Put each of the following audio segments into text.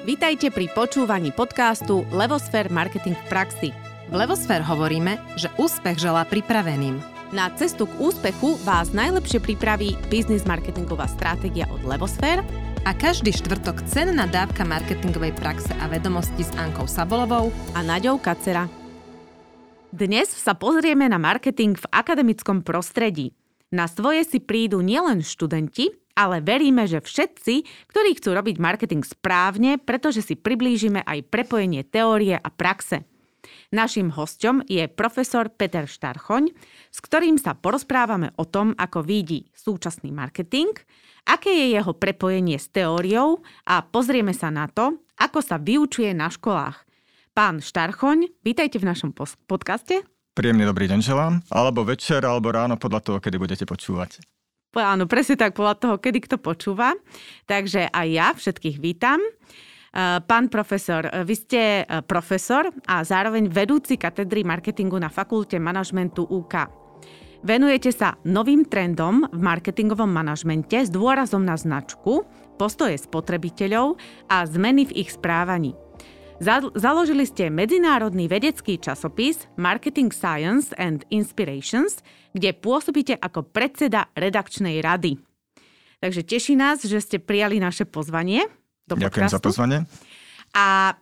Vítajte pri počúvaní podcastu Levosfér Marketing v praxi. V Levosfér hovoríme, že úspech želá pripraveným. Na cestu k úspechu vás najlepšie pripraví biznis marketingová stratégia od Levosfér a každý štvrtok cenná dávka marketingovej praxe a vedomosti s Ankou Sabolovou a Naďou Kacera. Dnes sa pozrieme na marketing v akademickom prostredí. Na svoje si prídu nielen študenti, ale veríme, že všetci, ktorí chcú robiť marketing správne, pretože si priblížime aj prepojenie teórie a praxe. Naším hostom je profesor Peter Štarchoň, s ktorým sa porozprávame o tom, ako vidí súčasný marketing, aké je jeho prepojenie s teóriou a pozrieme sa na to, ako sa vyučuje na školách. Pán Štarchoň, vítajte v našom podcaste. Príjemný dobrý deň želám, alebo večer, alebo ráno podľa toho, kedy budete počúvať. Áno, presne tak, podľa toho, kedy kto počúva. Takže aj ja všetkých vítam. E, pán profesor, e, vy ste e, profesor a zároveň vedúci katedry marketingu na fakulte manažmentu UK. Venujete sa novým trendom v marketingovom manažmente s dôrazom na značku, postoje spotrebiteľov a zmeny v ich správaní. Založili ste medzinárodný vedecký časopis Marketing Science and Inspirations, kde pôsobíte ako predseda redakčnej rady. Takže teší nás, že ste prijali naše pozvanie do Ďakujem podcastu. za pozvanie. A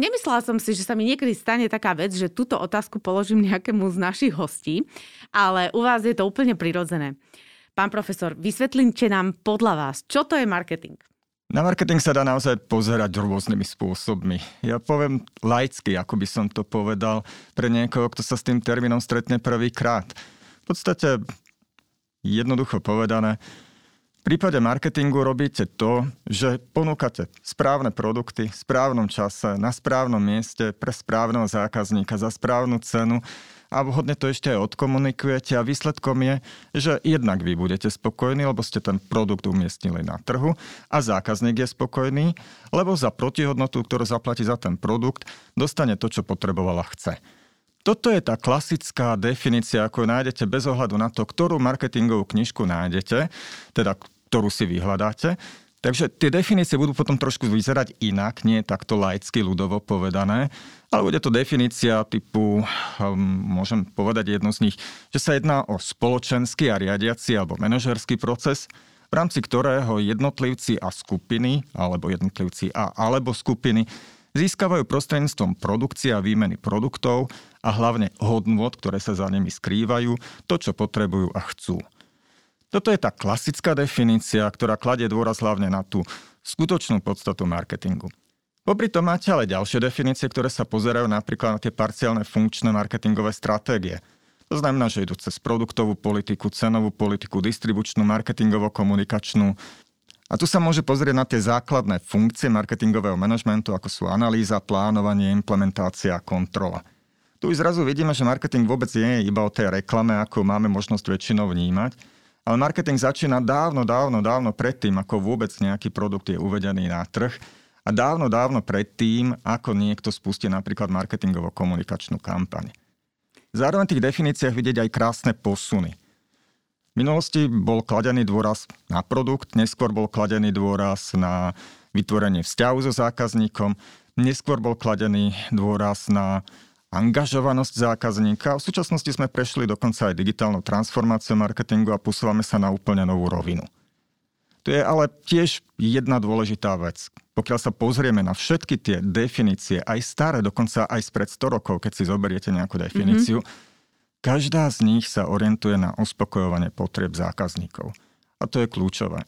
nemyslela som si, že sa mi niekedy stane taká vec, že túto otázku položím nejakému z našich hostí, ale u vás je to úplne prirodzené. Pán profesor, vysvetlite nám podľa vás, čo to je marketing? Na marketing sa dá naozaj pozerať rôznymi spôsobmi. Ja poviem laicky, ako by som to povedal, pre niekoho, kto sa s tým termínom stretne prvýkrát. V podstate, jednoducho povedané, v prípade marketingu robíte to, že ponúkate správne produkty v správnom čase, na správnom mieste, pre správneho zákazníka za správnu cenu a vhodne to ešte aj odkomunikujete a výsledkom je, že jednak vy budete spokojní, lebo ste ten produkt umiestnili na trhu a zákazník je spokojný, lebo za protihodnotu, ktorú zaplatí za ten produkt, dostane to, čo potrebovala chce. Toto je tá klasická definícia, ako ju nájdete bez ohľadu na to, ktorú marketingovú knižku nájdete, teda ktorú si vyhľadáte. Takže tie definície budú potom trošku vyzerať inak, nie takto laicky ľudovo povedané, ale bude to definícia typu, um, môžem povedať jednu z nich, že sa jedná o spoločenský a riadiaci alebo manažerský proces, v rámci ktorého jednotlivci a skupiny, alebo jednotlivci a alebo skupiny získavajú prostredníctvom produkcie a výmeny produktov a hlavne hodnôt, ktoré sa za nimi skrývajú, to, čo potrebujú a chcú. Toto je tá klasická definícia, ktorá kladie dôraz hlavne na tú skutočnú podstatu marketingu. Popri tom máte ale ďalšie definície, ktoré sa pozerajú napríklad na tie parciálne funkčné marketingové stratégie. To znamená, že idú cez produktovú politiku, cenovú politiku, distribučnú, marketingovo-komunikačnú. A tu sa môže pozrieť na tie základné funkcie marketingového manažmentu, ako sú analýza, plánovanie, implementácia a kontrola. Tu zrazu vidíme, že marketing vôbec nie je iba o tej reklame, ako máme možnosť väčšinou vnímať, ale marketing začína dávno, dávno, dávno predtým, ako vôbec nejaký produkt je uvedený na trh a dávno, dávno predtým, ako niekto spustí napríklad marketingovo-komunikačnú kampaň. Zároveň v tých definíciách vidieť aj krásne posuny. V minulosti bol kladený dôraz na produkt, neskôr bol kladený dôraz na vytvorenie vzťahu so zákazníkom, neskôr bol kladený dôraz na angažovanosť zákazníka. V súčasnosti sme prešli dokonca aj digitálnou transformáciou marketingu a posúvame sa na úplne novú rovinu. To je ale tiež jedna dôležitá vec. Pokiaľ sa pozrieme na všetky tie definície, aj staré, dokonca aj spred 100 rokov, keď si zoberiete nejakú definíciu, mm-hmm. každá z nich sa orientuje na uspokojovanie potrieb zákazníkov. A to je kľúčové.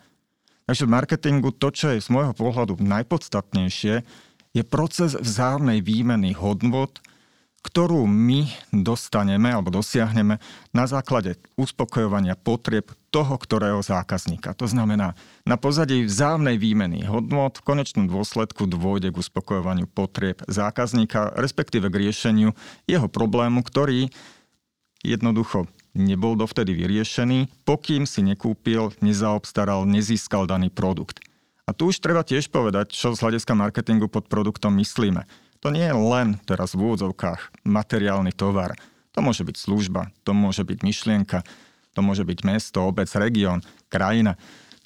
Takže v marketingu to, čo je z môjho pohľadu najpodstatnejšie, je proces vzájomnej výmeny hodnot, ktorú my dostaneme alebo dosiahneme na základe uspokojovania potrieb toho, ktorého zákazníka. To znamená, na pozadí vzájomnej výmeny hodnot v konečnom dôsledku dôjde k uspokojovaniu potrieb zákazníka, respektíve k riešeniu jeho problému, ktorý jednoducho nebol dovtedy vyriešený, pokým si nekúpil, nezaobstaral, nezískal daný produkt. A tu už treba tiež povedať, čo z hľadiska marketingu pod produktom myslíme. To nie je len teraz v úvodzovkách materiálny tovar. To môže byť služba, to môže byť myšlienka, to môže byť mesto, obec, región, krajina.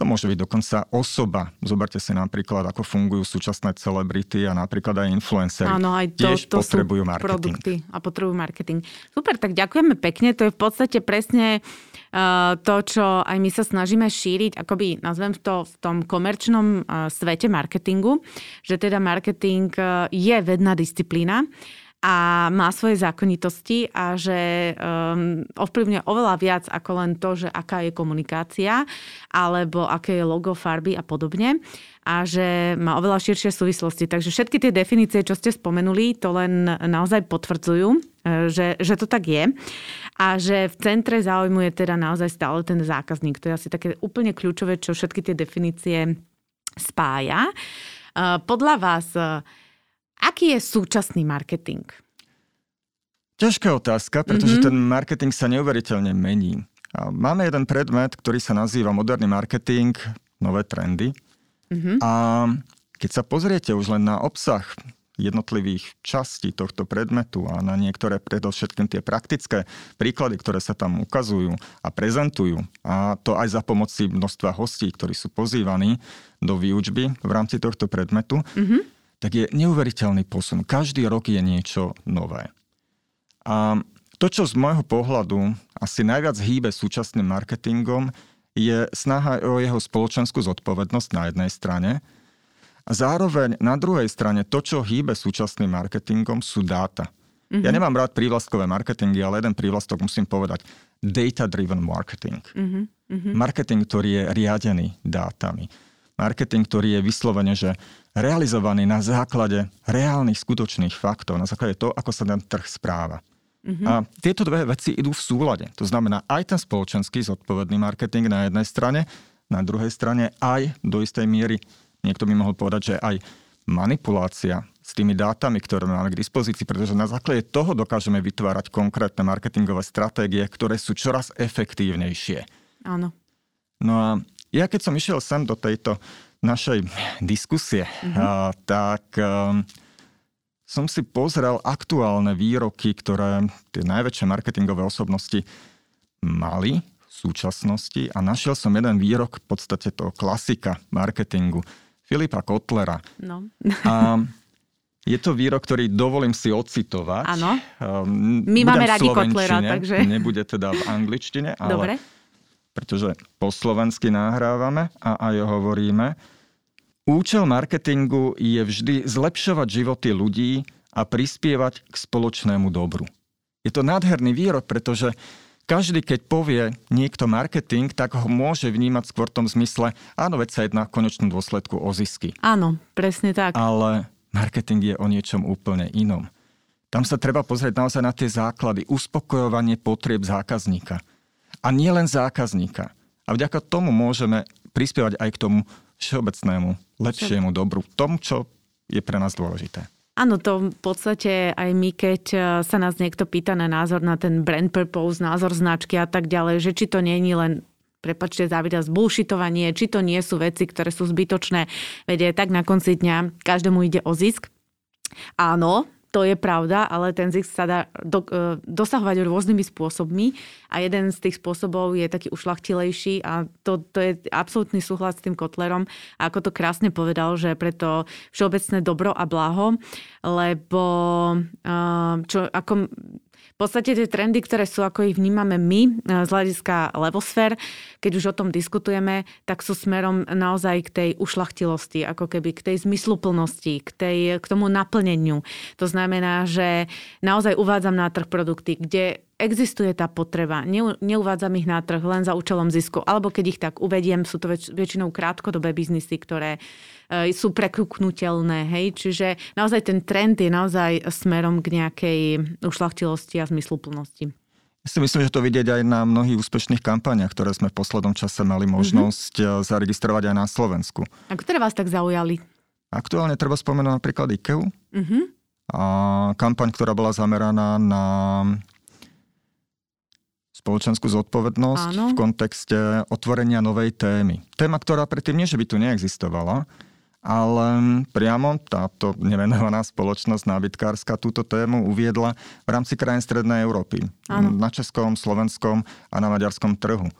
To môže byť dokonca osoba. Zoberte si napríklad, ako fungujú súčasné celebrity a napríklad aj influencery. Áno, aj to, Tiež to potrebujú sú marketing. produkty a potrebujú marketing. Super, tak ďakujeme pekne. To je v podstate presne uh, to, čo aj my sa snažíme šíriť, akoby nazvem to v tom komerčnom uh, svete marketingu, že teda marketing uh, je vedná disciplína a má svoje zákonitosti a že um, ovplyvňuje oveľa viac ako len to, že aká je komunikácia alebo aké je logo, farby a podobne a že má oveľa širšie súvislosti. Takže všetky tie definície, čo ste spomenuli, to len naozaj potvrdzujú, e, že, že to tak je a že v centre záujmu je teda naozaj stále ten zákazník. To je asi také úplne kľúčové, čo všetky tie definície spája. E, podľa vás Aký je súčasný marketing? Ťažká otázka, pretože mm-hmm. ten marketing sa neuveriteľne mení. Máme jeden predmet, ktorý sa nazýva moderný marketing, nové trendy. Mm-hmm. A keď sa pozriete už len na obsah jednotlivých častí tohto predmetu a na niektoré predovšetkým tie praktické príklady, ktoré sa tam ukazujú a prezentujú, a to aj za pomoci množstva hostí, ktorí sú pozývaní do výučby v rámci tohto predmetu, mm-hmm tak je neuveriteľný posun. Každý rok je niečo nové. A to, čo z môjho pohľadu asi najviac hýbe súčasným marketingom, je snaha o jeho spoločenskú zodpovednosť na jednej strane a zároveň na druhej strane to, čo hýbe súčasným marketingom, sú dáta. Mm-hmm. Ja nemám rád prívlastkové marketingy, ale jeden prívlastok musím povedať. Data-driven marketing. Mm-hmm. Marketing, ktorý je riadený dátami marketing, ktorý je vyslovene, že realizovaný na základe reálnych skutočných faktov, na základe toho, ako sa ten trh správa. Mm-hmm. A tieto dve veci idú v súlade. To znamená aj ten spoločenský zodpovedný marketing na jednej strane, na druhej strane aj do istej miery, niekto by mohol povedať, že aj manipulácia s tými dátami, ktoré máme k dispozícii, pretože na základe toho dokážeme vytvárať konkrétne marketingové stratégie, ktoré sú čoraz efektívnejšie. Áno. No a ja keď som išiel sem do tejto našej diskusie, mm-hmm. a, tak um, som si pozrel aktuálne výroky, ktoré tie najväčšie marketingové osobnosti mali v súčasnosti a našiel som jeden výrok v podstate toho klasika marketingu Filipa Kotlera. No. a je to výrok, ktorý dovolím si ocitovať. Áno. My máme radi Kotlera, takže... Nebude teda v angličtine, ale Dobre pretože po slovensky nahrávame a aj hovoríme. Účel marketingu je vždy zlepšovať životy ľudí a prispievať k spoločnému dobru. Je to nádherný výrok, pretože každý, keď povie niekto marketing, tak ho môže vnímať skôr v tom zmysle, áno, veď sa jedná v konečnom dôsledku o zisky. Áno, presne tak. Ale marketing je o niečom úplne inom. Tam sa treba pozrieť naozaj na tie základy, uspokojovanie potrieb zákazníka a nie len zákazníka. A vďaka tomu môžeme prispievať aj k tomu všeobecnému, lepšiemu dobru, tomu, čo je pre nás dôležité. Áno, to v podstate aj my, keď e, sa nás niekto pýta na názor na ten brand purpose, názor značky a tak ďalej, že či to nie je len prepačte závida zbullshitovanie, či to nie sú veci, ktoré sú zbytočné. Veď tak na konci dňa každému ide o zisk. Áno, to je pravda, ale ten zisk sa dá do, e, dosahovať rôznymi spôsobmi a jeden z tých spôsobov je taký ušlachtilejší a to, to je absolútny súhlas s tým Kotlerom a ako to krásne povedal, že preto všeobecné dobro a blaho, lebo e, čo, ako podstate tie trendy, ktoré sú, ako ich vnímame my e, z hľadiska levosfér, keď už o tom diskutujeme, tak sú smerom naozaj k tej ušlachtilosti, ako keby k tej zmysluplnosti, k, tej, k tomu naplneniu. To znamená, že naozaj uvádzam na trh produkty, kde existuje tá potreba. neuvádzam ich na trh len za účelom zisku. Alebo keď ich tak uvediem, sú to väč- väčšinou krátkodobé biznisy, ktoré sú prekúknutelné. Hej? Čiže naozaj ten trend je naozaj smerom k nejakej ušlachtilosti a zmysluplnosti. Ja si myslím, že to vidieť aj na mnohých úspešných kampaniach, ktoré sme v poslednom čase mali mhm. možnosť mm-hmm. zaregistrovať aj na Slovensku. A ktoré vás tak zaujali? Aktuálne treba spomenúť napríklad IKEA. Mm-hmm. A kampaň, ktorá bola zameraná na spoločenskú zodpovednosť Áno. v kontexte otvorenia novej témy. Téma, ktorá predtým nie, že by tu neexistovala, ale priamo táto nevenovaná spoločnosť nábytkárska túto tému uviedla v rámci krajín Strednej Európy. Áno. Na českom, slovenskom a na maďarskom trhu.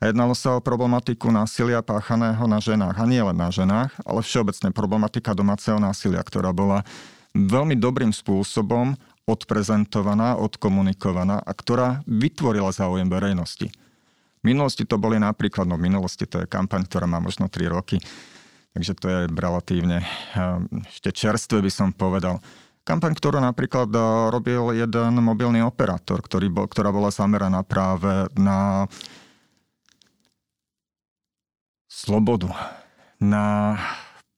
A jednalo sa o problematiku násilia páchaného na ženách. A nie len na ženách, ale všeobecne problematika domáceho násilia, ktorá bola veľmi dobrým spôsobom odprezentovaná, odkomunikovaná a ktorá vytvorila záujem verejnosti. V minulosti to boli napríklad, no v minulosti to je kampaň, ktorá má možno 3 roky, takže to je relatívne ehm, ešte čerstvé by som povedal. Kampaň, ktorú napríklad e, robil jeden mobilný operátor, ktorý bol, ktorá bola zameraná práve na slobodu, na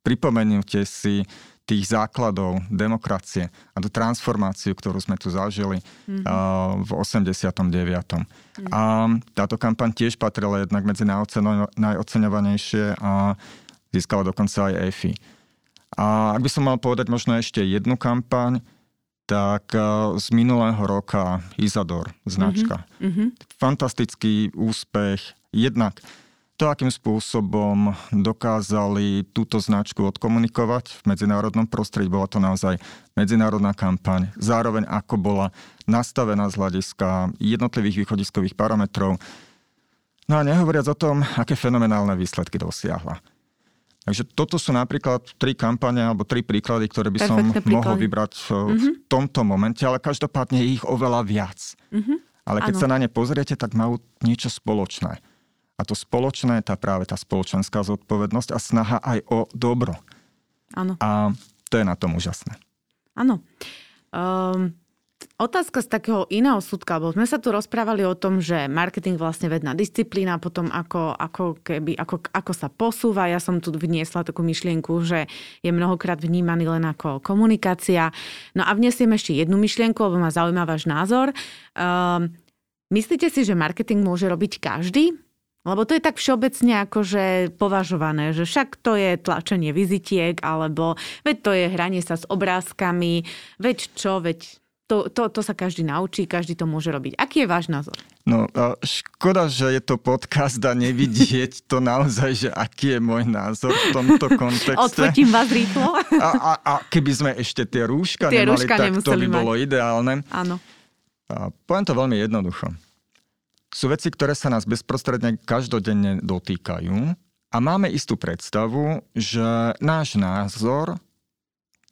pripomenutie si tých základov demokracie a tú transformáciu, ktorú sme tu zažili mm-hmm. v 89. Mm-hmm. A táto kampaň tiež patrila jednak medzi najoceňovanejšie a získala dokonca aj EFI. A ak by som mal povedať možno ešte jednu kampaň, tak z minulého roka Izador značka. Mm-hmm. Fantastický úspech. Jednak to, akým spôsobom dokázali túto značku odkomunikovať v medzinárodnom prostredí. Bola to naozaj medzinárodná kampaň. Zároveň ako bola nastavená z hľadiska jednotlivých východiskových parametrov. No a nehovoriac o tom, aké fenomenálne výsledky dosiahla. Takže toto sú napríklad tri kampane alebo tri príklady, ktoré by som príklady. mohol vybrať mm-hmm. v mhm. tomto momente, ale každopádne je ich oveľa viac. Mm-hmm. Ale keď ano. sa na ne pozriete, tak majú niečo spoločné. A to spoločné, tá práve tá spoločenská zodpovednosť a snaha aj o dobro. Áno. A to je na tom úžasné. Áno. Um, otázka z takého iného súdka, lebo sme sa tu rozprávali o tom, že marketing vlastne vedná disciplína, potom ako, ako, keby, ako, ako sa posúva. Ja som tu vniesla takú myšlienku, že je mnohokrát vnímaný len ako komunikácia. No a vniesiem ešte jednu myšlienku, lebo ma zaujíma váš názor. Um, myslíte si, že marketing môže robiť každý? Lebo to je tak všeobecne akože považované, že však to je tlačenie vizitiek, alebo veď to je hranie sa s obrázkami, veď čo, veď to, to, to sa každý naučí, každý to môže robiť. Aký je váš názor? No, škoda, že je to podcast a nevidieť to naozaj, že aký je môj názor v tomto kontexte. Odfotím vás rýchlo. A, a, a keby sme ešte tie rúška tie nemali, rúška tak to by mať. bolo ideálne. Áno. A poviem to veľmi jednoducho sú veci, ktoré sa nás bezprostredne každodenne dotýkajú a máme istú predstavu, že náš názor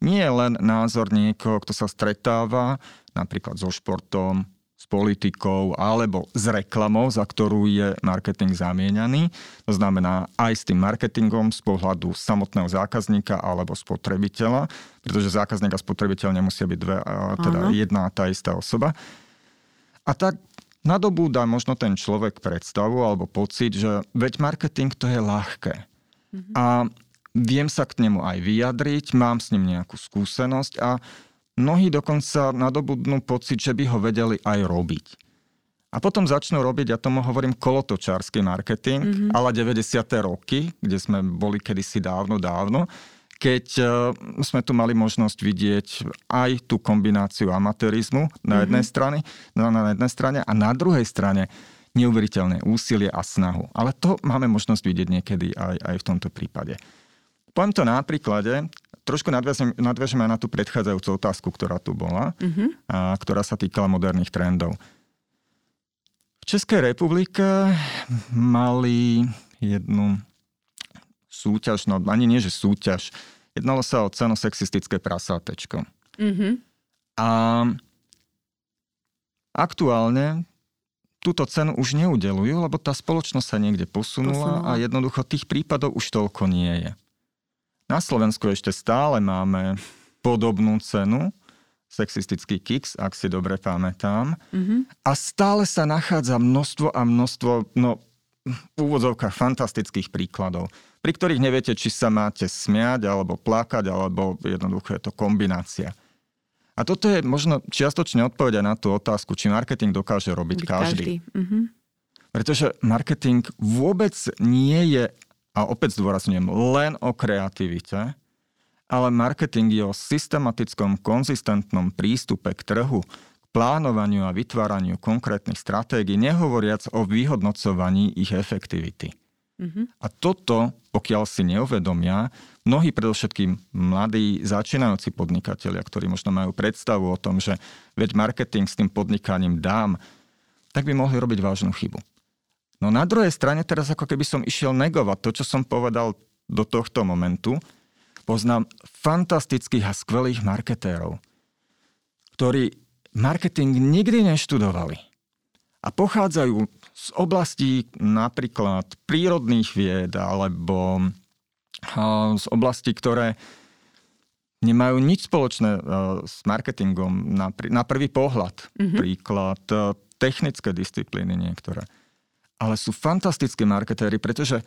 nie len názor niekoho, kto sa stretáva napríklad so športom, s politikou alebo s reklamou, za ktorú je marketing zamieňaný. To znamená aj s tým marketingom z pohľadu samotného zákazníka alebo spotrebiteľa, pretože zákazník a spotrebiteľ nemusia byť dve, teda jedna a tá istá osoba. A tak nadobúda možno ten človek predstavu alebo pocit, že veď marketing to je ľahké. Mm-hmm. A viem sa k nemu aj vyjadriť, mám s ním nejakú skúsenosť a mnohí dokonca nadobudnú pocit, že by ho vedeli aj robiť. A potom začnú robiť, ja tomu hovorím kolotočársky marketing, mm-hmm. ale 90. roky, kde sme boli kedysi dávno, dávno, keď e, sme tu mali možnosť vidieť aj tú kombináciu amatérizmu na jednej mm-hmm. strane, na, na jednej strane a na druhej strane neuveriteľné úsilie a snahu. Ale to máme možnosť vidieť niekedy aj, aj v tomto prípade. Poviem to na príklade, trošku nadviažeme aj na tú predchádzajúcu otázku, ktorá tu bola, mm-hmm. a ktorá sa týkala moderných trendov. V Českej republike mali jednu súťaž, no ani nie, že súťaž. Jednalo sa o cenu sexistické prasátečko. Mm-hmm. A aktuálne túto cenu už neudelujú, lebo tá spoločnosť sa niekde posunula, posunula. a jednoducho tých prípadov už toľko nie je. Na Slovensku ešte stále máme podobnú cenu, sexistický kicks, ak si dobre pamätám. Mm-hmm. A stále sa nachádza množstvo a množstvo, no v úvodzovkách fantastických príkladov pri ktorých neviete, či sa máte smiať, alebo plakať, alebo jednoducho je to kombinácia. A toto je možno čiastočne odpovedia na tú otázku, či marketing dokáže robiť každý. každý. Mm-hmm. Pretože marketing vôbec nie je, a opäť zdôrazňujem, len o kreativite, ale marketing je o systematickom, konzistentnom prístupe k trhu, k plánovaniu a vytváraniu konkrétnych stratégií, nehovoriac o vyhodnocovaní ich efektivity. Mm-hmm. A toto, pokiaľ si neuvedomia, mnohí predovšetkým mladí začínajúci podnikatelia, ktorí možno majú predstavu o tom, že veď marketing s tým podnikaním dám, tak by mohli robiť vážnu chybu. No na druhej strane teraz ako keby som išiel negovať to, čo som povedal do tohto momentu. Poznám fantastických a skvelých marketérov, ktorí marketing nikdy neštudovali a pochádzajú z oblastí napríklad prírodných vied alebo z oblastí, ktoré nemajú nič spoločné s marketingom na, prvý pohľad. Mm-hmm. Príklad technické disciplíny niektoré. Ale sú fantastickí marketéri, pretože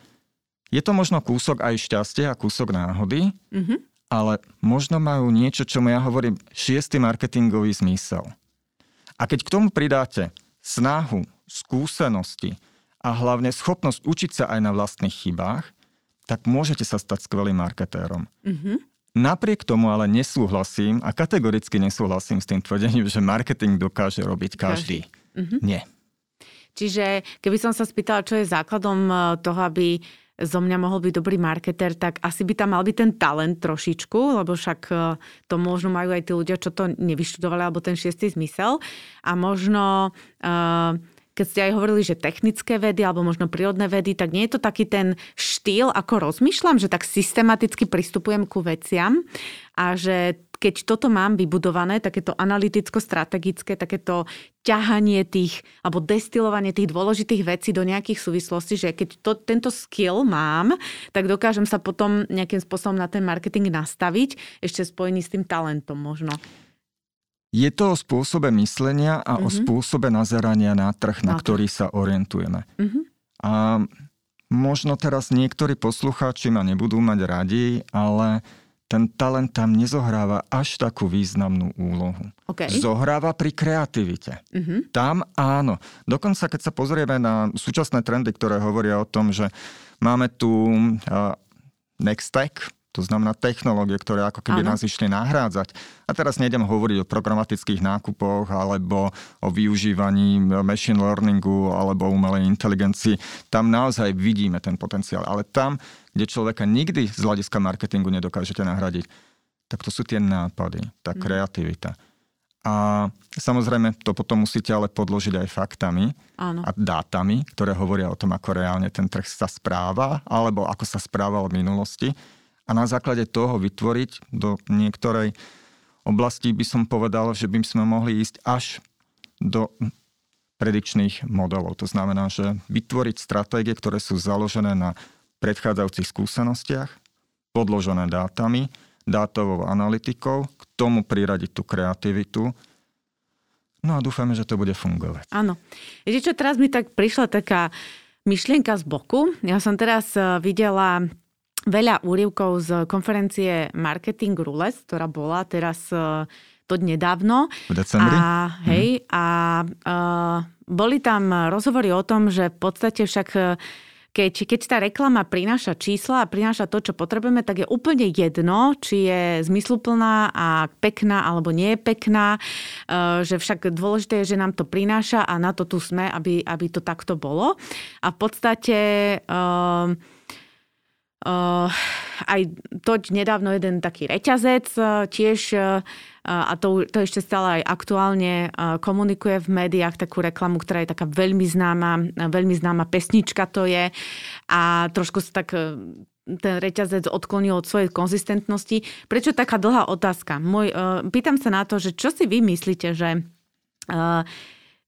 je to možno kúsok aj šťastie a kúsok náhody, mm-hmm. ale možno majú niečo, čo ja hovorím, šiestý marketingový zmysel. A keď k tomu pridáte snahu, skúsenosti a hlavne schopnosť učiť sa aj na vlastných chybách, tak môžete sa stať skvelým marketérom. Mm-hmm. Napriek tomu ale nesúhlasím a kategoricky nesúhlasím s tým tvrdením, že marketing dokáže robiť každý. každý. Mm-hmm. Nie. Čiže keby som sa spýtala, čo je základom eh, toho, aby zo mňa mohol byť dobrý marketer, tak asi by tam mal byť ten talent trošičku, lebo však eh, to možno majú aj tí ľudia, čo to nevyštudovali, alebo ten šiestý zmysel. A možno uh, keď ste aj hovorili, že technické vedy alebo možno prírodné vedy, tak nie je to taký ten štýl, ako rozmýšľam, že tak systematicky pristupujem ku veciam a že keď toto mám vybudované, takéto analyticko-strategické, takéto ťahanie tých, alebo destilovanie tých dôležitých vecí do nejakých súvislostí, že keď to, tento skill mám, tak dokážem sa potom nejakým spôsobom na ten marketing nastaviť, ešte spojený s tým talentom možno. Je to o spôsobe myslenia a mm-hmm. o mhm. spôsobe nazerania na trh, na, na ktorý sa orientujeme. Mm-hmm. A možno teraz niektorí poslucháči ma nebudú mať radi, ale ten talent tam nezohráva až takú významnú úlohu. Okay. Zohráva pri kreativite. Mm-hmm. Tam áno. Dokonca, keď sa pozrieme na súčasné trendy, ktoré hovoria o tom, že máme tu uh, Next Tech, to znamená technológie, ktoré ako keby ano. nás išli nahrádzať. A teraz nejdem hovoriť o programatických nákupoch alebo o využívaní machine learningu alebo umelej inteligencii. Tam naozaj vidíme ten potenciál. Ale tam, kde človeka nikdy z hľadiska marketingu nedokážete nahradiť, tak to sú tie nápady, tá mhm. kreativita. A samozrejme to potom musíte ale podložiť aj faktami Áno. a dátami, ktoré hovoria o tom, ako reálne ten trh sa správa, alebo ako sa správal v minulosti a na základe toho vytvoriť do niektorej oblasti by som povedal, že by sme mohli ísť až do predikčných modelov. To znamená, že vytvoriť stratégie, ktoré sú založené na predchádzajúcich skúsenostiach, podložené dátami, dátovou analytikou, k tomu priradiť tú kreativitu. No a dúfame, že to bude fungovať. Áno. Viete čo, teraz mi tak prišla taká myšlienka z boku. Ja som teraz eh, videla veľa úrivkov z konferencie Marketing Rules, ktorá bola teraz e, to nedávno. V decembri? A, hej, hmm. a uh, boli tam rozhovory o tom, že v podstate však e, keď, keď tá reklama prináša čísla a prináša to, čo potrebujeme, tak je úplne jedno, či je zmysluplná a pekná alebo nie je pekná, že však dôležité je, že nám to prináša a na to tu sme, aby, aby to takto bolo. A v podstate uh, Uh, aj to nedávno jeden taký reťazec uh, tiež uh, a to, to ešte stále aj aktuálne uh, komunikuje v médiách takú reklamu, ktorá je taká veľmi známa, veľmi známa pesnička to je a trošku sa tak uh, ten reťazec odklonil od svojej konzistentnosti. Prečo taká dlhá otázka? Môj, uh, pýtam sa na to, že čo si vy myslíte, že uh,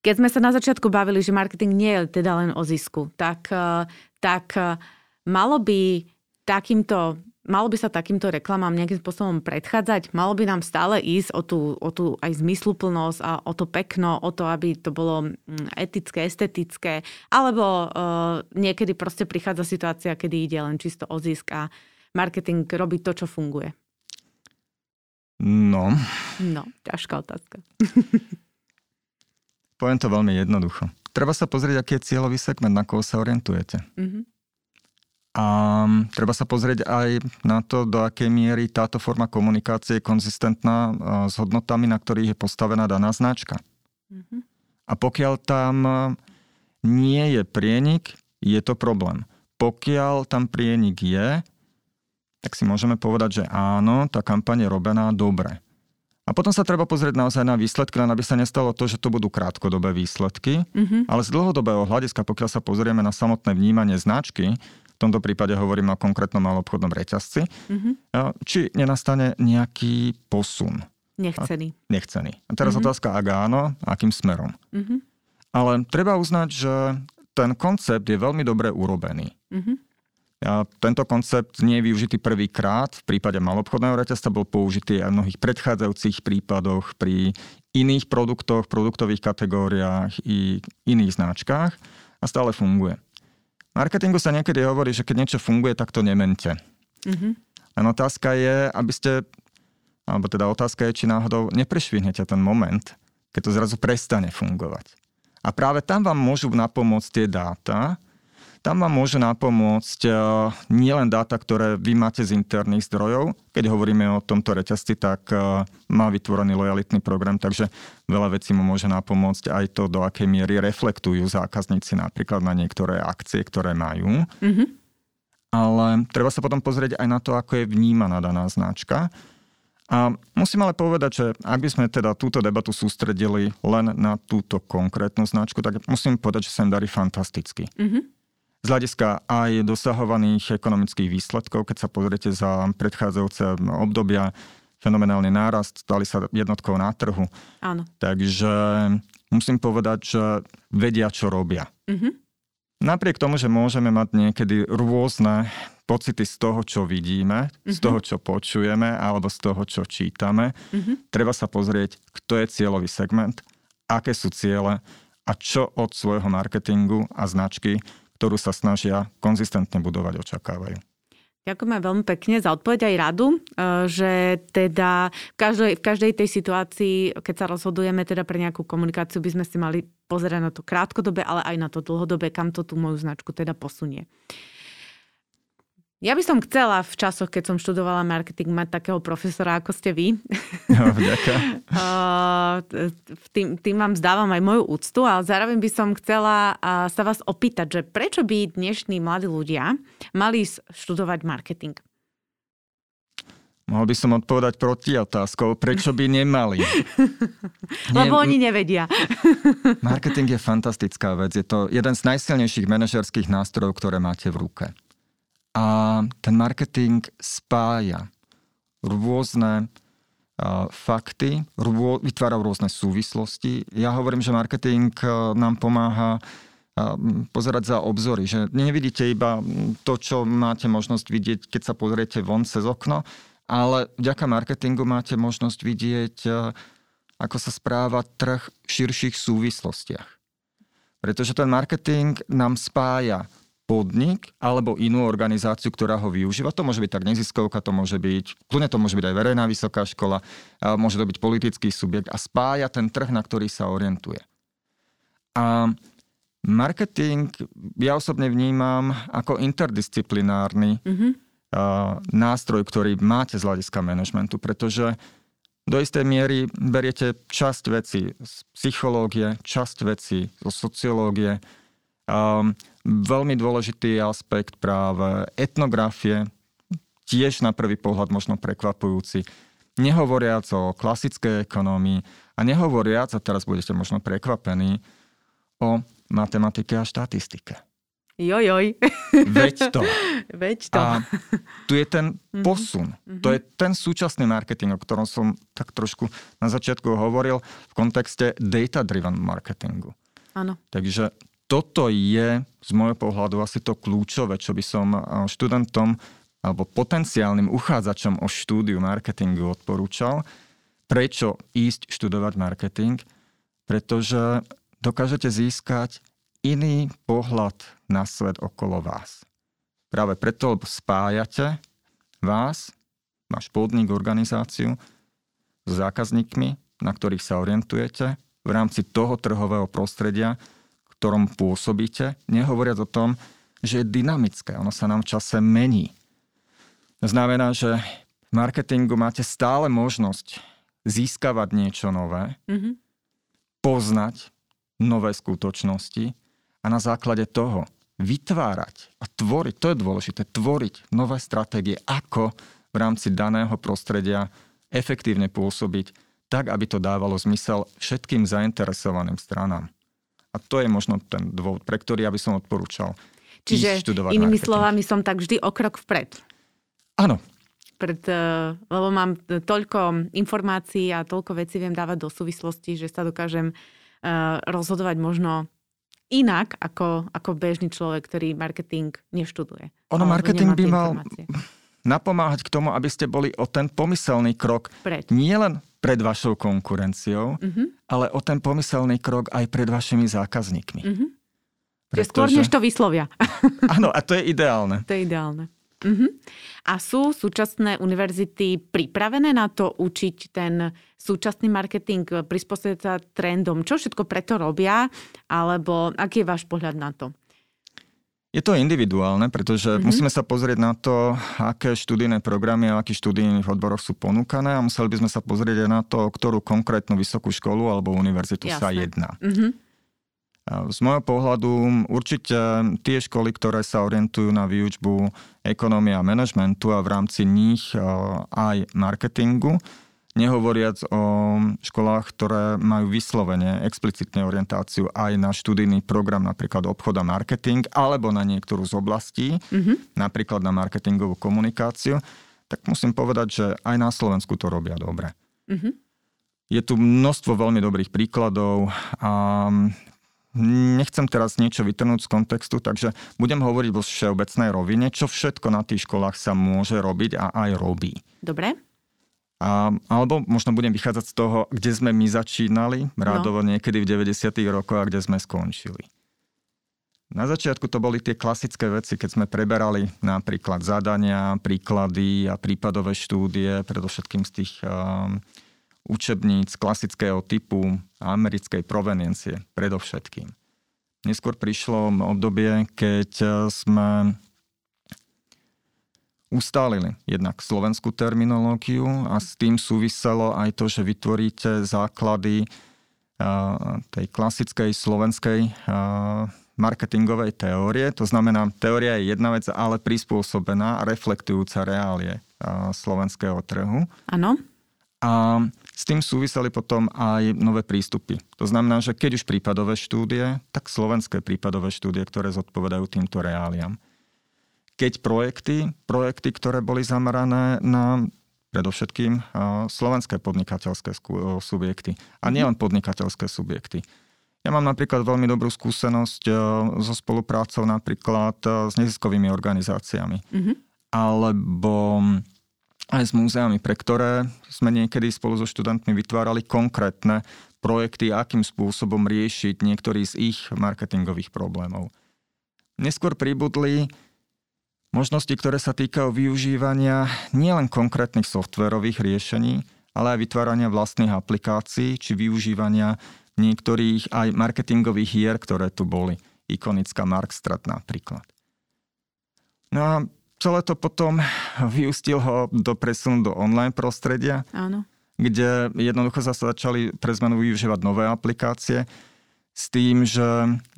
keď sme sa na začiatku bavili, že marketing nie je teda len o zisku, tak, uh, tak uh, malo by takýmto malo by sa takýmto reklamám nejakým spôsobom predchádzať? Malo by nám stále ísť o tú, o tú aj zmysluplnosť a o to pekno, o to, aby to bolo mm, etické, estetické, alebo uh, niekedy proste prichádza situácia, kedy ide len čisto o zisk a marketing robí to, čo funguje. No. No, ťažká otázka. Poviem to veľmi jednoducho. Treba sa pozrieť, aký je cieľový segment, na koho sa orientujete. Mm-hmm. A treba sa pozrieť aj na to, do akej miery táto forma komunikácie je konzistentná s hodnotami, na ktorých je postavená daná značka. Mm-hmm. A pokiaľ tam nie je prienik, je to problém. Pokiaľ tam prienik je, tak si môžeme povedať, že áno, tá kampaň je robená dobre. A potom sa treba pozrieť naozaj na výsledky, len aby sa nestalo to, že to budú krátkodobé výsledky, mm-hmm. ale z dlhodobého hľadiska, pokiaľ sa pozrieme na samotné vnímanie značky, tomto prípade hovorím o konkrétnom malobchodnom reťazci, mm-hmm. či nenastane nejaký posun. Nechcený. Nechcený. A teraz mm-hmm. otázka, ak áno, akým smerom. Mm-hmm. Ale treba uznať, že ten koncept je veľmi dobre urobený. Mm-hmm. A tento koncept nie je využitý prvýkrát. V prípade malobchodného reťazca bol použitý aj v mnohých predchádzajúcich prípadoch pri iných produktoch, produktových kategóriách i iných značkách a stále funguje. Marketingu sa niekedy hovorí, že keď niečo funguje, tak to nemente. Mm-hmm. Len otázka je, aby ste, alebo teda otázka je, či náhodou neprešvihnete ten moment, keď to zrazu prestane fungovať. A práve tam vám môžu napomôcť tie dáta, tam vám môže napomôcť eh, nielen dáta, ktoré vy máte z interných zdrojov. Keď hovoríme o tomto reťazci, tak eh, má vytvorený lojalitný program, takže veľa vecí mu môže napomôcť aj to, do akej miery reflektujú zákazníci napríklad na niektoré akcie, ktoré majú. Mm-hmm. Ale treba sa potom pozrieť aj na to, ako je vnímaná daná značka. A musím ale povedať, že ak by sme teda túto debatu sústredili len na túto konkrétnu značku, tak musím povedať, že sa im darí fantasticky. Mm-hmm z hľadiska aj dosahovaných ekonomických výsledkov, keď sa pozriete za predchádzajúce obdobia, fenomenálny nárast, stali sa jednotkou na trhu. Áno. Takže musím povedať, že vedia, čo robia. Mm-hmm. Napriek tomu, že môžeme mať niekedy rôzne pocity z toho, čo vidíme, mm-hmm. z mhm. toho, čo počujeme, alebo z toho, čo čítame, mm-hmm. treba sa pozrieť, kto je cieľový segment, aké sú ciele a čo od svojho marketingu a značky ktorú sa snažia konzistentne budovať, očakávajú. Ďakujeme veľmi pekne za odpoveď aj radu, e, že teda v každej, v každej tej situácii, keď sa rozhodujeme teda pre nejakú komunikáciu, by sme si mali pozerať na to krátkodobé, ale aj na to dlhodobé, kam to tú moju značku teda posunie. Ja by som chcela v časoch, keď som študovala marketing, mať takého profesora, ako ste vy. No, tým, tým vám zdávam aj moju úctu, ale zároveň by som chcela sa vás opýtať, že prečo by dnešní mladí ľudia mali študovať marketing? Mohol by som odpovedať proti otázkou, prečo by nemali. Lebo Nie, oni nevedia. marketing je fantastická vec. Je to jeden z najsilnejších manažerských nástrojov, ktoré máte v ruke. A ten marketing spája rôzne fakty, rô, vytvára rôzne súvislosti. Ja hovorím, že marketing uh, nám pomáha uh, pozerať za obzory, že nevidíte iba to, čo máte možnosť vidieť, keď sa pozriete von cez okno, ale vďaka marketingu máte možnosť vidieť, ako sa správa trh v širších súvislostiach. Pretože ten marketing nám spája podnik alebo inú organizáciu, ktorá ho využíva. To môže byť tak neziskovka, to môže byť, kľudne to môže byť aj verejná vysoká škola, môže to byť politický subjekt a spája ten trh, na ktorý sa orientuje. A marketing ja osobne vnímam ako interdisciplinárny mm-hmm. nástroj, ktorý máte z hľadiska manažmentu, pretože do istej miery beriete časť veci z psychológie, časť veci zo sociológie, Um, veľmi dôležitý aspekt práve etnografie, tiež na prvý pohľad možno prekvapujúci. Nehovoriac o klasickej ekonomii a nehovoriac, a teraz budete možno prekvapení, o matematike a štatistike. Jojoj. Veď to. Veď to. A tu je ten mhm. posun. Mm-hmm. To je ten súčasný marketing, o ktorom som tak trošku na začiatku hovoril v kontexte data-driven marketingu. Áno. Takže toto je z môjho pohľadu asi to kľúčové, čo by som študentom alebo potenciálnym uchádzačom o štúdiu marketingu odporúčal. Prečo ísť študovať marketing? Pretože dokážete získať iný pohľad na svet okolo vás. Práve preto, lebo spájate vás, váš podnik, organizáciu s zákazníkmi, na ktorých sa orientujete v rámci toho trhového prostredia, ktorom pôsobíte, nehovoriac o tom, že je dynamické, ono sa nám v čase mení. Znamená, že v marketingu máte stále možnosť získavať niečo nové, mm-hmm. poznať nové skutočnosti a na základe toho vytvárať a tvoriť, to je dôležité, tvoriť nové stratégie, ako v rámci daného prostredia efektívne pôsobiť tak, aby to dávalo zmysel všetkým zainteresovaným stranám. A to je možno ten dôvod, pre ktorý ja by som odporúčal. Čiže inými marketing. slovami som tak vždy o krok vpred. Áno. Pred, eh, lebo mám toľko informácií a toľko vecí viem dávať do súvislosti, že sa dokážem eh, rozhodovať možno inak ako, ako bežný človek, ktorý marketing neštuduje. Ono marketing by mal napomáhať k tomu, aby ste boli o ten pomyselný krok pred. nie len pred vašou konkurenciou, uh-huh. ale o ten pomyselný krok aj pred vašimi zákazníkmi. Uh-huh. Pretože... Skôr, než to vyslovia. Áno, a to je ideálne. To je ideálne. Uh-huh. A sú súčasné univerzity pripravené na to učiť ten súčasný marketing, prispôsobiť sa trendom? Čo všetko preto robia? Alebo aký je váš pohľad na to? Je to individuálne, pretože mm-hmm. musíme sa pozrieť na to, aké študijné programy a akých študijných odboroch sú ponúkané a museli by sme sa pozrieť aj na to, ktorú konkrétnu vysokú školu alebo univerzitu Jasne. sa jedná. Mm-hmm. Z môjho pohľadu určite tie školy, ktoré sa orientujú na výučbu ekonomia a manažmentu a v rámci nich aj marketingu, Nehovoriac o školách, ktoré majú vyslovene, explicitne orientáciu aj na študijný program, napríklad obchod a marketing, alebo na niektorú z oblastí, mm-hmm. napríklad na marketingovú komunikáciu, tak musím povedať, že aj na Slovensku to robia dobre. Mm-hmm. Je tu množstvo veľmi dobrých príkladov a nechcem teraz niečo vytrhnúť z kontextu, takže budem hovoriť vo všeobecnej rovine, čo všetko na tých školách sa môže robiť a aj robí. Dobre. A, alebo možno budem vychádzať z toho, kde sme my začínali, rádovo no. niekedy v 90. rokoch a kde sme skončili. Na začiatku to boli tie klasické veci, keď sme preberali napríklad zadania, príklady a prípadové štúdie, predovšetkým z tých um, učebníc klasického typu americkej proveniencie, predovšetkým. Neskôr prišlo obdobie, keď sme ustálili jednak slovenskú terminológiu a s tým súviselo aj to, že vytvoríte základy tej klasickej slovenskej marketingovej teórie. To znamená, teória je jedna vec, ale prispôsobená a reflektujúca reálie slovenského trhu. Áno. A s tým súviseli potom aj nové prístupy. To znamená, že keď už prípadové štúdie, tak slovenské prípadové štúdie, ktoré zodpovedajú týmto reáliám keď projekty, projekty, ktoré boli zamerané na predovšetkým slovenské podnikateľské subjekty. A mhm. nielen podnikateľské subjekty. Ja mám napríklad veľmi dobrú skúsenosť so spoluprácou napríklad s neziskovými organizáciami. Mm-hmm. Alebo aj s múzeami, pre ktoré sme niekedy spolu so študentmi vytvárali konkrétne projekty, akým spôsobom riešiť niektorý z ich marketingových problémov. Neskôr pribudli Možnosti, ktoré sa týkajú využívania nielen konkrétnych softverových riešení, ale aj vytvárania vlastných aplikácií či využívania niektorých aj marketingových hier, ktoré tu boli. Ikonická Markstrat napríklad. No a celé to potom vyústil ho do presunu do online prostredia, Áno. kde jednoducho sa začali pre zmenu využívať nové aplikácie, s tým, že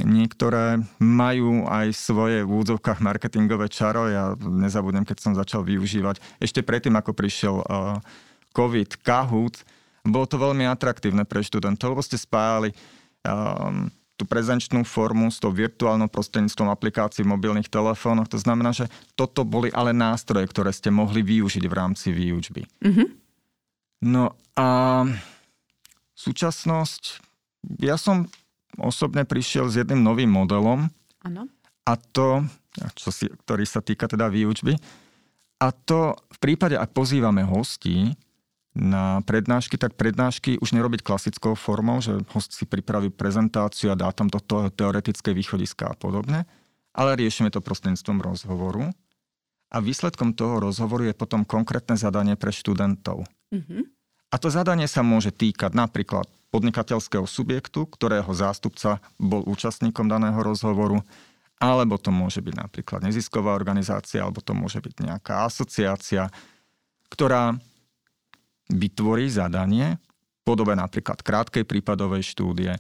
niektoré majú aj svoje v údzovkách marketingové čaro. Ja nezabudnem, keď som začal využívať ešte predtým, ako prišiel uh, COVID, Kahoot, bolo to veľmi atraktívne pre študentov, lebo ste spájali um, tú prezenčnú formu s tou virtuálnou prostredníctvom aplikácií v mobilných telefónoch. To znamená, že toto boli ale nástroje, ktoré ste mohli využiť v rámci výučby. Mm-hmm. No a súčasnosť, ja som osobne prišiel s jedným novým modelom. Ano. A to, čo si, ktorý sa týka teda výučby. A to v prípade, ak pozývame hostí na prednášky, tak prednášky už nerobiť klasickou formou, že host si pripraví prezentáciu a dá tam do toho teoretické východiska a podobne, ale riešime to prostredníctvom rozhovoru. A výsledkom toho rozhovoru je potom konkrétne zadanie pre študentov. Mm-hmm. A to zadanie sa môže týkať napríklad podnikateľského subjektu, ktorého zástupca bol účastníkom daného rozhovoru, alebo to môže byť napríklad nezisková organizácia, alebo to môže byť nejaká asociácia, ktorá vytvorí zadanie v podobe napríklad krátkej prípadovej štúdie,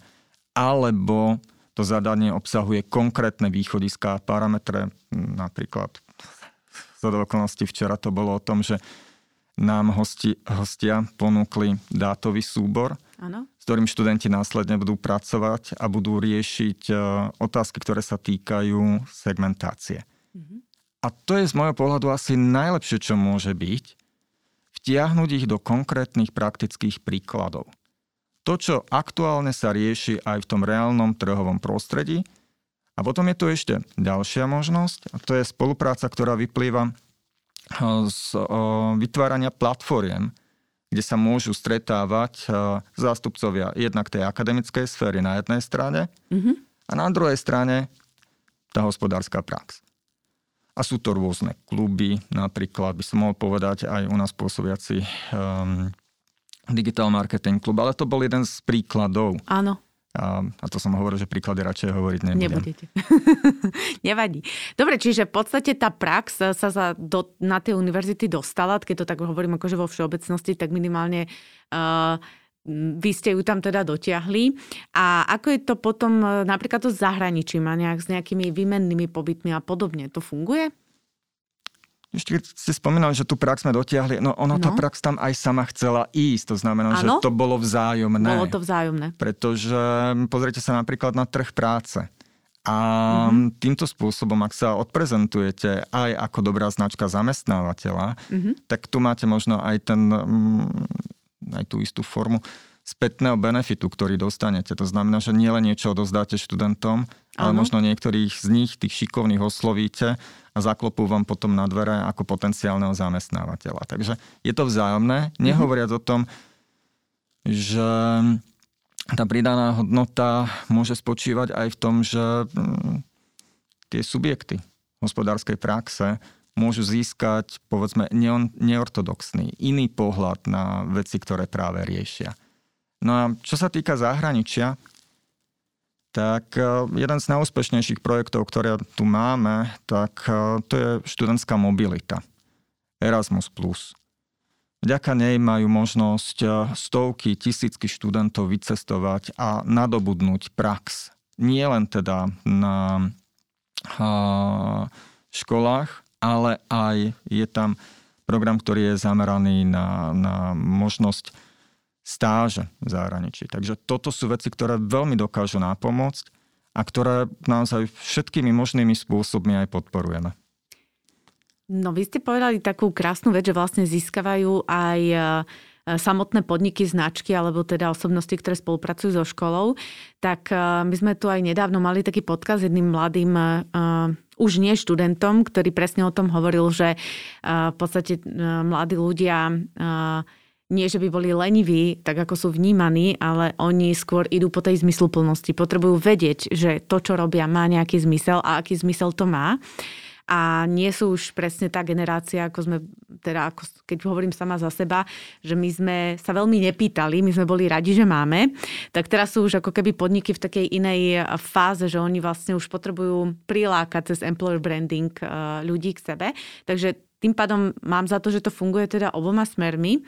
alebo to zadanie obsahuje konkrétne východiská parametre, napríklad do okolností včera to bolo o tom, že nám hosti, hostia ponúkli dátový súbor, Áno. s ktorým študenti následne budú pracovať a budú riešiť e, otázky, ktoré sa týkajú segmentácie. Mm-hmm. A to je z môjho pohľadu asi najlepšie, čo môže byť, vtiahnuť ich do konkrétnych praktických príkladov. To, čo aktuálne sa rieši aj v tom reálnom trhovom prostredí. A potom je tu ešte ďalšia možnosť, a to je spolupráca, ktorá vyplýva z e, vytvárania platformiem, kde sa môžu stretávať zástupcovia jednak tej akademickej sféry na jednej strane mm-hmm. a na druhej strane tá hospodárska prax. A sú to rôzne kluby, napríklad by som mohol povedať aj u nás pôsobiaci um, Digital Marketing Club, ale to bol jeden z príkladov. Áno. A, a to som hovoril, že príklady radšej hovoriť nebudem. Nebudete. Nevadí. Dobre, čiže v podstate tá prax sa za, do, na tie univerzity dostala, keď to tak hovorím akože vo všeobecnosti, tak minimálne uh, vy ste ju tam teda dotiahli. A ako je to potom napríklad to s zahraničím a nejak s nejakými výmennými pobytmi a podobne? To funguje? Ešte keď ste spomínali, že tú prax sme dotiahli, no ono no. tá prax tam aj sama chcela ísť, to znamená, ano? že to bolo vzájomné. Bolo to vzájomné. Pretože pozrite sa napríklad na trh práce. A mm-hmm. týmto spôsobom, ak sa odprezentujete aj ako dobrá značka zamestnávateľa, mm-hmm. tak tu máte možno aj ten, aj tú istú formu spätného benefitu, ktorý dostanete. To znamená, že nielen niečo odozdáte študentom, ale možno niektorých z nich, tých šikovných oslovíte a zaklopú vám potom na dvere ako potenciálneho zamestnávateľa. Takže je to vzájomné, nehovoriac mm-hmm. o tom, že tá pridaná hodnota môže spočívať aj v tom, že mm, tie subjekty hospodárskej praxe môžu získať, povedzme, neortodoxný, iný pohľad na veci, ktoré práve riešia. No a čo sa týka zahraničia, tak e, jeden z najúspešnejších projektov, ktoré tu máme, tak e, to je študentská mobilita. Erasmus+. Vďaka nej majú možnosť e, stovky, tisícky študentov vycestovať a nadobudnúť prax. Nie len teda na školách, ale aj je tam program, ktorý je zameraný na, na možnosť stáže v zahraničí. Takže toto sú veci, ktoré veľmi dokážu nápomôcť a ktoré naozaj všetkými možnými spôsobmi aj podporujeme. No vy ste povedali takú krásnu vec, že vlastne získavajú aj e, samotné podniky, značky alebo teda osobnosti, ktoré spolupracujú so školou. Tak e, my sme tu aj nedávno mali taký podkaz s jedným mladým uh, už nie študentom, ktorý presne o tom hovoril, že uh, v podstate uh, mladí ľudia uh, nie, že by boli leniví, tak ako sú vnímaní, ale oni skôr idú po tej zmysluplnosti. Potrebujú vedieť, že to, čo robia, má nejaký zmysel a aký zmysel to má. A nie sú už presne tá generácia, ako sme, teda ako, keď hovorím sama za seba, že my sme sa veľmi nepýtali, my sme boli radi, že máme. Tak teraz sú už ako keby podniky v takej inej fáze, že oni vlastne už potrebujú prilákať cez employer branding eh, ľudí k sebe. Takže tým pádom mám za to, že to funguje teda oboma smermi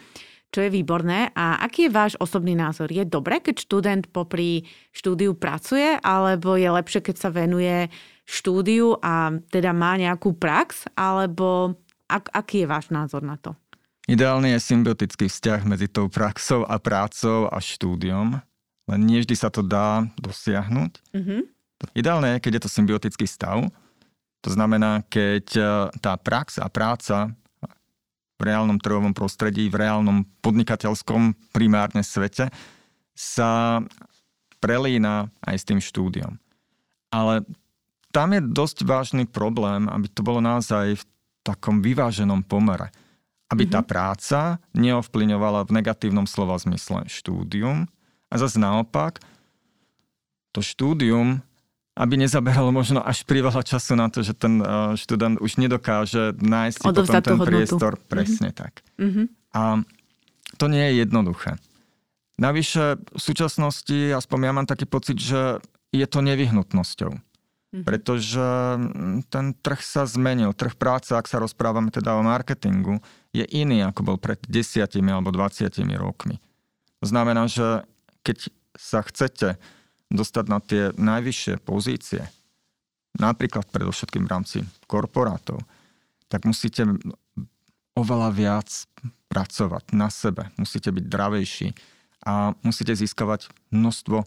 čo je výborné. A aký je váš osobný názor? Je dobré, keď študent popri štúdiu pracuje, alebo je lepšie, keď sa venuje štúdiu a teda má nejakú prax, alebo ak, aký je váš názor na to? Ideálny je symbiotický vzťah medzi tou praxou a prácou a štúdiom, len nie vždy sa to dá dosiahnuť. Mm-hmm. Ideálne je, keď je to symbiotický stav, to znamená, keď e, tá prax a práca v reálnom trhovom prostredí, v reálnom podnikateľskom primárne svete sa prelína aj s tým štúdiom. Ale tam je dosť vážny problém, aby to bolo naozaj v takom vyváženom pomere. Aby mm-hmm. tá mhm. práca neovplyňovala v negatívnom slova zmysle štúdium a zase naopak, to štúdium aby nezaberalo možno až priveľa času na to, že ten uh, študent už nedokáže nájsť potom ten hodnotu. priestor. Mhm. Presne mm-hmm. tak. Mm-hmm. A to nie je jednoduché. Navyše v súčasnosti, aspoň ja mám taký pocit, že je to nevyhnutnosťou. Mm-hmm. Pretože mm, ten trh sa zmenil. Trh práce, ak sa rozprávame teda o marketingu, je iný, ako bol pred desiatimi alebo 20 rokmi. To znamená, že keď sa chcete dostať na tie najvyššie pozície, napríklad predovšetkým v rámci korporátov, tak musíte oveľa viac pracovať na sebe, musíte byť dravejší a musíte získavať množstvo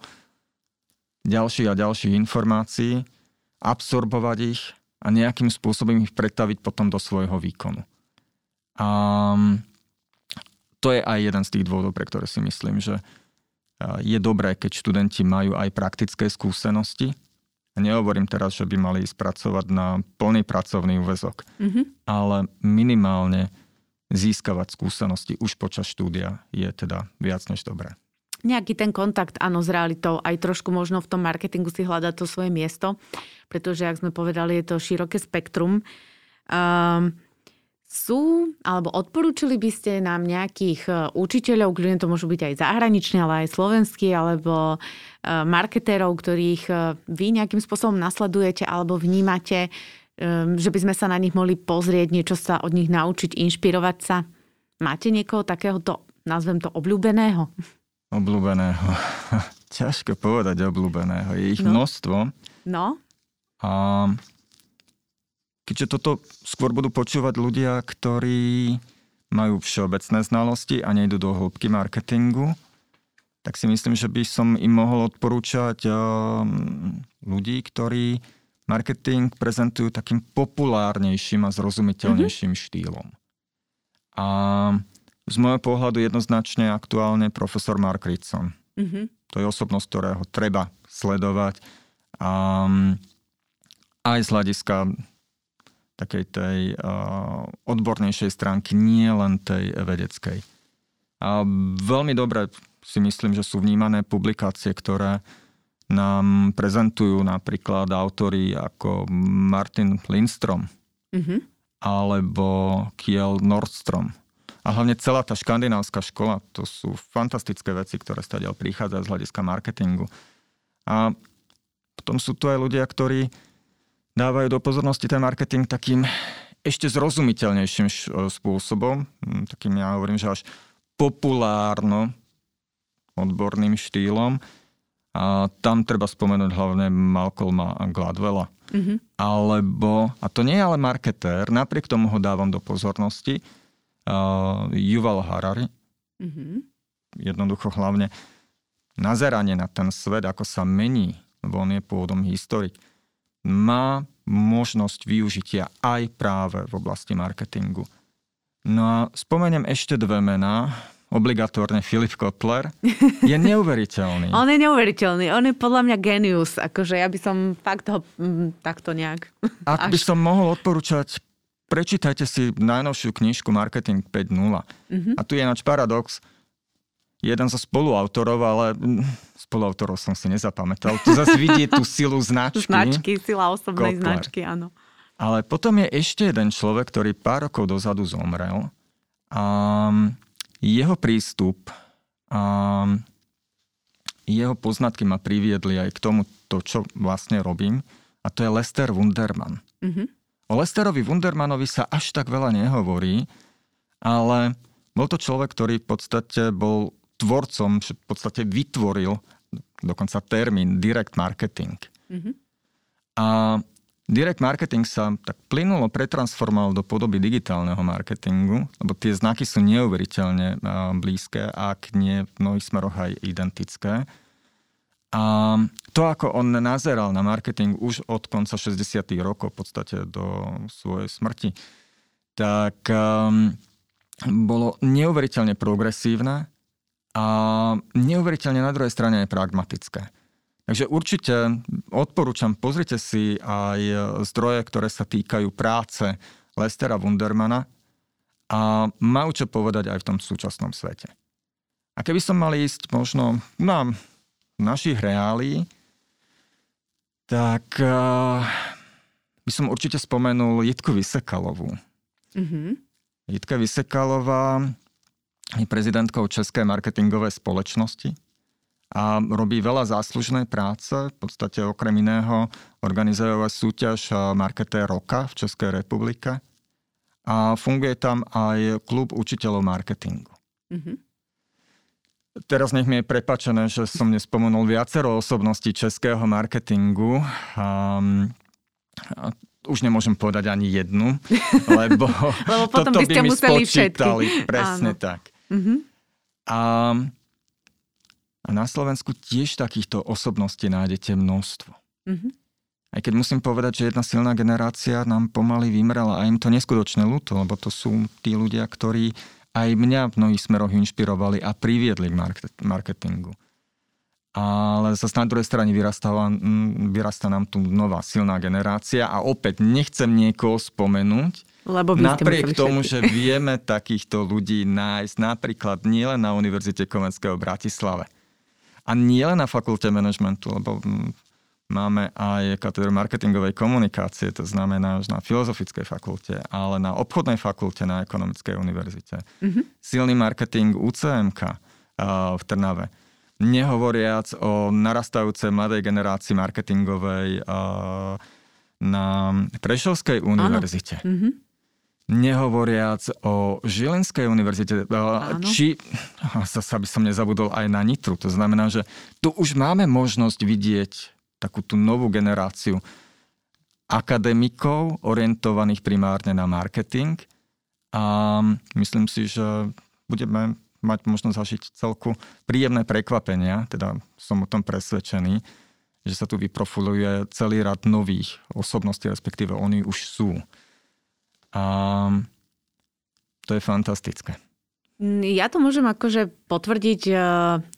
ďalších a ďalších informácií, absorbovať ich a nejakým spôsobom ich pretaviť potom do svojho výkonu. A to je aj jeden z tých dôvodov, pre ktoré si myslím, že je dobré, keď študenti majú aj praktické skúsenosti. Nehovorím teraz, že by mali ísť pracovať na plný pracovný úvezok, mm-hmm. ale minimálne získavať skúsenosti už počas štúdia je teda viac než dobré. Nejaký ten kontakt, áno, s realitou, aj trošku možno v tom marketingu si hľadať to svoje miesto, pretože, ak sme povedali, je to široké spektrum. Um, sú, alebo odporúčili by ste nám nejakých e, učiteľov, kľudne to môžu byť aj zahraniční, ale aj slovenskí, alebo e, marketérov, ktorých e, vy nejakým spôsobom nasledujete alebo vnímate, že by sme sa na nich mohli pozrieť, niečo sa od nich naučiť, inšpirovať sa? Máte niekoho takéhoto, nazvem to, obľúbeného? Obľúbeného. Ťažko povedať obľúbeného. Je ich no. množstvo. No. A keďže toto skôr budú počúvať ľudia, ktorí majú všeobecné znalosti a nejdú do hĺbky marketingu, tak si myslím, že by som im mohol odporúčať ehm, ľudí, ktorí marketing prezentujú takým populárnejším a zrozumiteľnejším mm-hmm. štýlom. A z môjho pohľadu jednoznačne aktuálne profesor Mark Ritson. Mm-hmm. To je osobnosť, ktorého treba sledovať. A aj z hľadiska takej tej odbornejšej stránky, nie len tej vedeckej. A veľmi dobre si myslím, že sú vnímané publikácie, ktoré nám prezentujú napríklad autory ako Martin Lindstrom mm-hmm. alebo Kiel Nordstrom. A hlavne celá tá škandinávska škola, to sú fantastické veci, ktoré stadiaľ prichádzajú z hľadiska marketingu. A potom sú tu aj ľudia, ktorí dávajú do pozornosti ten marketing takým ešte zrozumiteľnejším spôsobom, hm, takým ja hovorím, že až populárno odborným štýlom. A tam treba spomenúť hlavne Malcolma Gladwella. Mm-hmm. Alebo, a to nie je ale marketér, napriek tomu ho dávam do pozornosti, uh, Yuval Harari. Mm-hmm. Jednoducho hlavne nazeranie na ten svet, ako sa mení, lebo on je pôvodom historik má možnosť využitia aj práve v oblasti marketingu. No a spomeniem ešte dve mená. Obligatórne Filip Kotler je neuveriteľný. on je neuveriteľný, on je podľa mňa genius, akože ja by som fakt ho mm, takto nejak... Ak Až... by som mohol odporúčať, prečítajte si najnovšiu knižku Marketing 5.0. Mm-hmm. A tu je náš paradox, jeden zo spoluautorov, ale mm, spoluautorov som si nezapamätal. Tu zase vidie tú silu značky. Značky, sila osobnej Kotler. značky, áno. Ale potom je ešte jeden človek, ktorý pár rokov dozadu zomrel. A jeho prístup a jeho poznatky ma priviedli aj k tomu, to, čo vlastne robím. A to je Lester Wunderman. Mm-hmm. O Lesterovi Wundermanovi sa až tak veľa nehovorí, ale bol to človek, ktorý v podstate bol tvorcom, v podstate vytvoril dokonca termín direct marketing. Mm-hmm. A direct marketing sa tak plynulo pretransformoval do podoby digitálneho marketingu, lebo tie znaky sú neuveriteľne blízke, ak nie v mnohých smeroch aj identické. A to, ako on nazeral na marketing už od konca 60. rokov, v podstate do svojej smrti, tak um, bolo neuveriteľne progresívne a neuveriteľne na druhej strane je pragmatické. Takže určite odporúčam, pozrite si aj zdroje, ktoré sa týkajú práce Lestera Wundermana a majú čo povedať aj v tom súčasnom svete. A keby som mal ísť možno na našich reálí, tak uh, by som určite spomenul Jitku Vysekalovú. Mm-hmm. Jitka Vysekalová je prezidentkou Českej marketingovej spoločnosti a robí veľa záslužnej práce. V podstate okrem iného organizuje súťaž Marketé roka v Českej republike a funguje tam aj klub učiteľov marketingu. Mm-hmm. Teraz nech mi je prepačené, že som nespomenul viacero osobností českého marketingu. Um, už nemôžem povedať ani jednu, lebo, lebo potom toto by, ste by mi museli spočítali. Všetky. Presne Áno. tak. Uh-huh. A, a na Slovensku tiež takýchto osobností nájdete množstvo. Uh-huh. Aj keď musím povedať, že jedna silná generácia nám pomaly vymrela a im to neskutočne ľúto, lebo to sú tí ľudia, ktorí aj mňa v mnohých smeroch inšpirovali a priviedli k marketingu. Ale zase na druhej strane vyrastá, vyrastá nám tu nová silná generácia a opäť nechcem niekoho spomenúť, lebo napriek tomu, všetci. že vieme takýchto ľudí nájsť napríklad nielen na Univerzite Komenského v Bratislave a nielen na fakulte manažmentu, lebo Máme aj katedru marketingovej komunikácie, to znamená že na filozofickej fakulte, ale na obchodnej fakulte na ekonomickej univerzite. Mm-hmm. Silný marketing UCMK uh, v Trnave. Nehovoriac o narastajúcej mladej generácii marketingovej uh, na Prešovskej univerzite. Mm-hmm. Nehovoriac o Žilinskej univerzite, Áno. či, zase by som nezabudol, aj na Nitru. To znamená, že tu už máme možnosť vidieť takú tú novú generáciu akademikov orientovaných primárne na marketing a myslím si, že budeme mať možnosť zažiť celku príjemné prekvapenia, teda som o tom presvedčený, že sa tu vyprofiluje celý rad nových osobností, respektíve oni už sú. A to je fantastické. Ja to môžem akože potvrdiť e,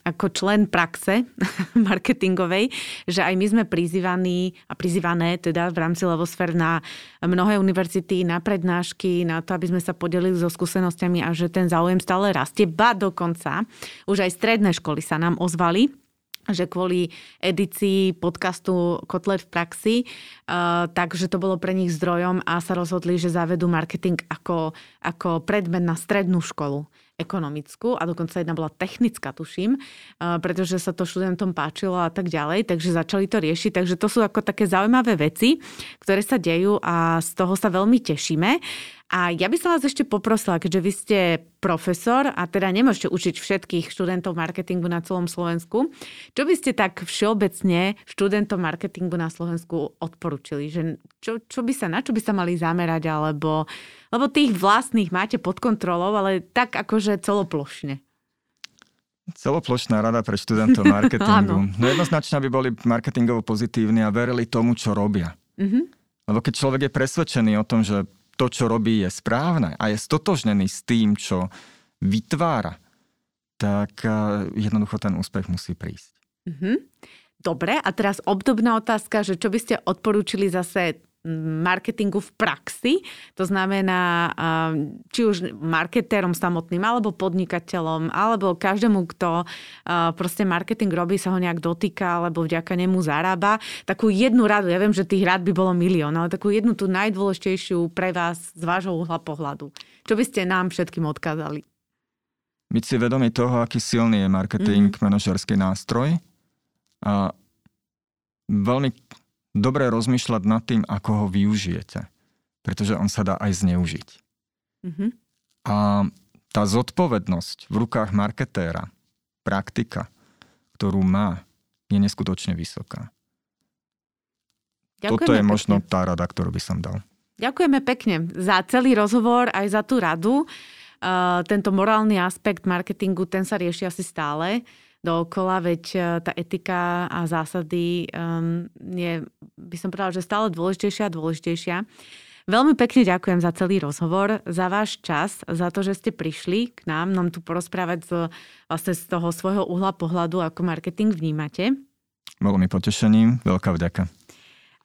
ako člen praxe marketingovej, že aj my sme prizývaní a prizývané teda v rámci Levosfér na mnohé univerzity, na prednášky, na to, aby sme sa podelili so skúsenostiami a že ten záujem stále rastie. Ba dokonca už aj stredné školy sa nám ozvali že kvôli edícii podcastu Kotlet v praxi, uh, takže to bolo pre nich zdrojom a sa rozhodli, že zavedú marketing ako, ako predmet na strednú školu ekonomickú a dokonca jedna bola technická, tuším, pretože sa to študentom páčilo a tak ďalej, takže začali to riešiť. Takže to sú ako také zaujímavé veci, ktoré sa dejú a z toho sa veľmi tešíme. A ja by som vás ešte poprosila, keďže vy ste profesor a teda nemôžete učiť všetkých študentov marketingu na celom Slovensku, čo by ste tak všeobecne študentom marketingu na Slovensku odporúčili? Že čo, čo by sa, na čo by sa mali zamerať, alebo, lebo tých vlastných máte pod kontrolou, ale tak akože celoplošne. Celoplošná rada pre študentov marketingu. no jednoznačne by boli marketingovo pozitívni a verili tomu, čo robia. Mm-hmm. Lebo keď človek je presvedčený o tom, že to, čo robí, je správne a je stotožnený s tým, čo vytvára, tak eh, jednoducho ten úspech musí prísť. Mm-hmm. Dobre, a teraz obdobná otázka, že čo by ste odporúčili zase marketingu v praxi. To znamená, či už marketérom samotným, alebo podnikateľom, alebo každému, kto proste marketing robí, sa ho nejak dotýka, alebo vďaka nemu zarába. Takú jednu radu, ja viem, že tých rád by bolo milión, ale takú jednu tú najdôležitejšiu pre vás z vášho uhla pohľadu. Čo by ste nám všetkým odkázali? Byť si vedomý toho, aký silný je marketing, mm. manažerský nástroj. A veľmi dobre rozmýšľať nad tým, ako ho využijete. Pretože on sa dá aj zneužiť. Mm-hmm. A tá zodpovednosť v rukách marketéra, praktika, ktorú má, je neskutočne vysoká. Ďakujeme Toto je pekne. možno tá rada, ktorú by som dal. Ďakujeme pekne za celý rozhovor, aj za tú radu. Uh, tento morálny aspekt marketingu, ten sa rieši asi stále dookola, veď e, tá etika a zásady um, je, by som povedala, že stále dôležitejšia a dôležitejšia. Veľmi pekne ďakujem za celý rozhovor, za váš čas, za to, že ste prišli k nám, nám tu porozprávať z, vlastne z toho svojho uhla pohľadu, ako marketing vnímate. Bolo mi potešením, veľká vďaka.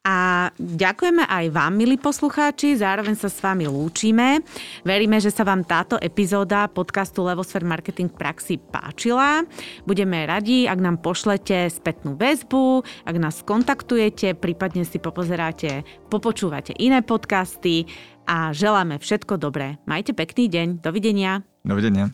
A ďakujeme aj vám, milí poslucháči, zároveň sa s vami lúčime. Veríme, že sa vám táto epizóda podcastu Levosfér Marketing praxi páčila. Budeme radi, ak nám pošlete spätnú väzbu, ak nás kontaktujete, prípadne si popozeráte, popočúvate iné podcasty a želáme všetko dobré. Majte pekný deň. Dovidenia. Dovidenia.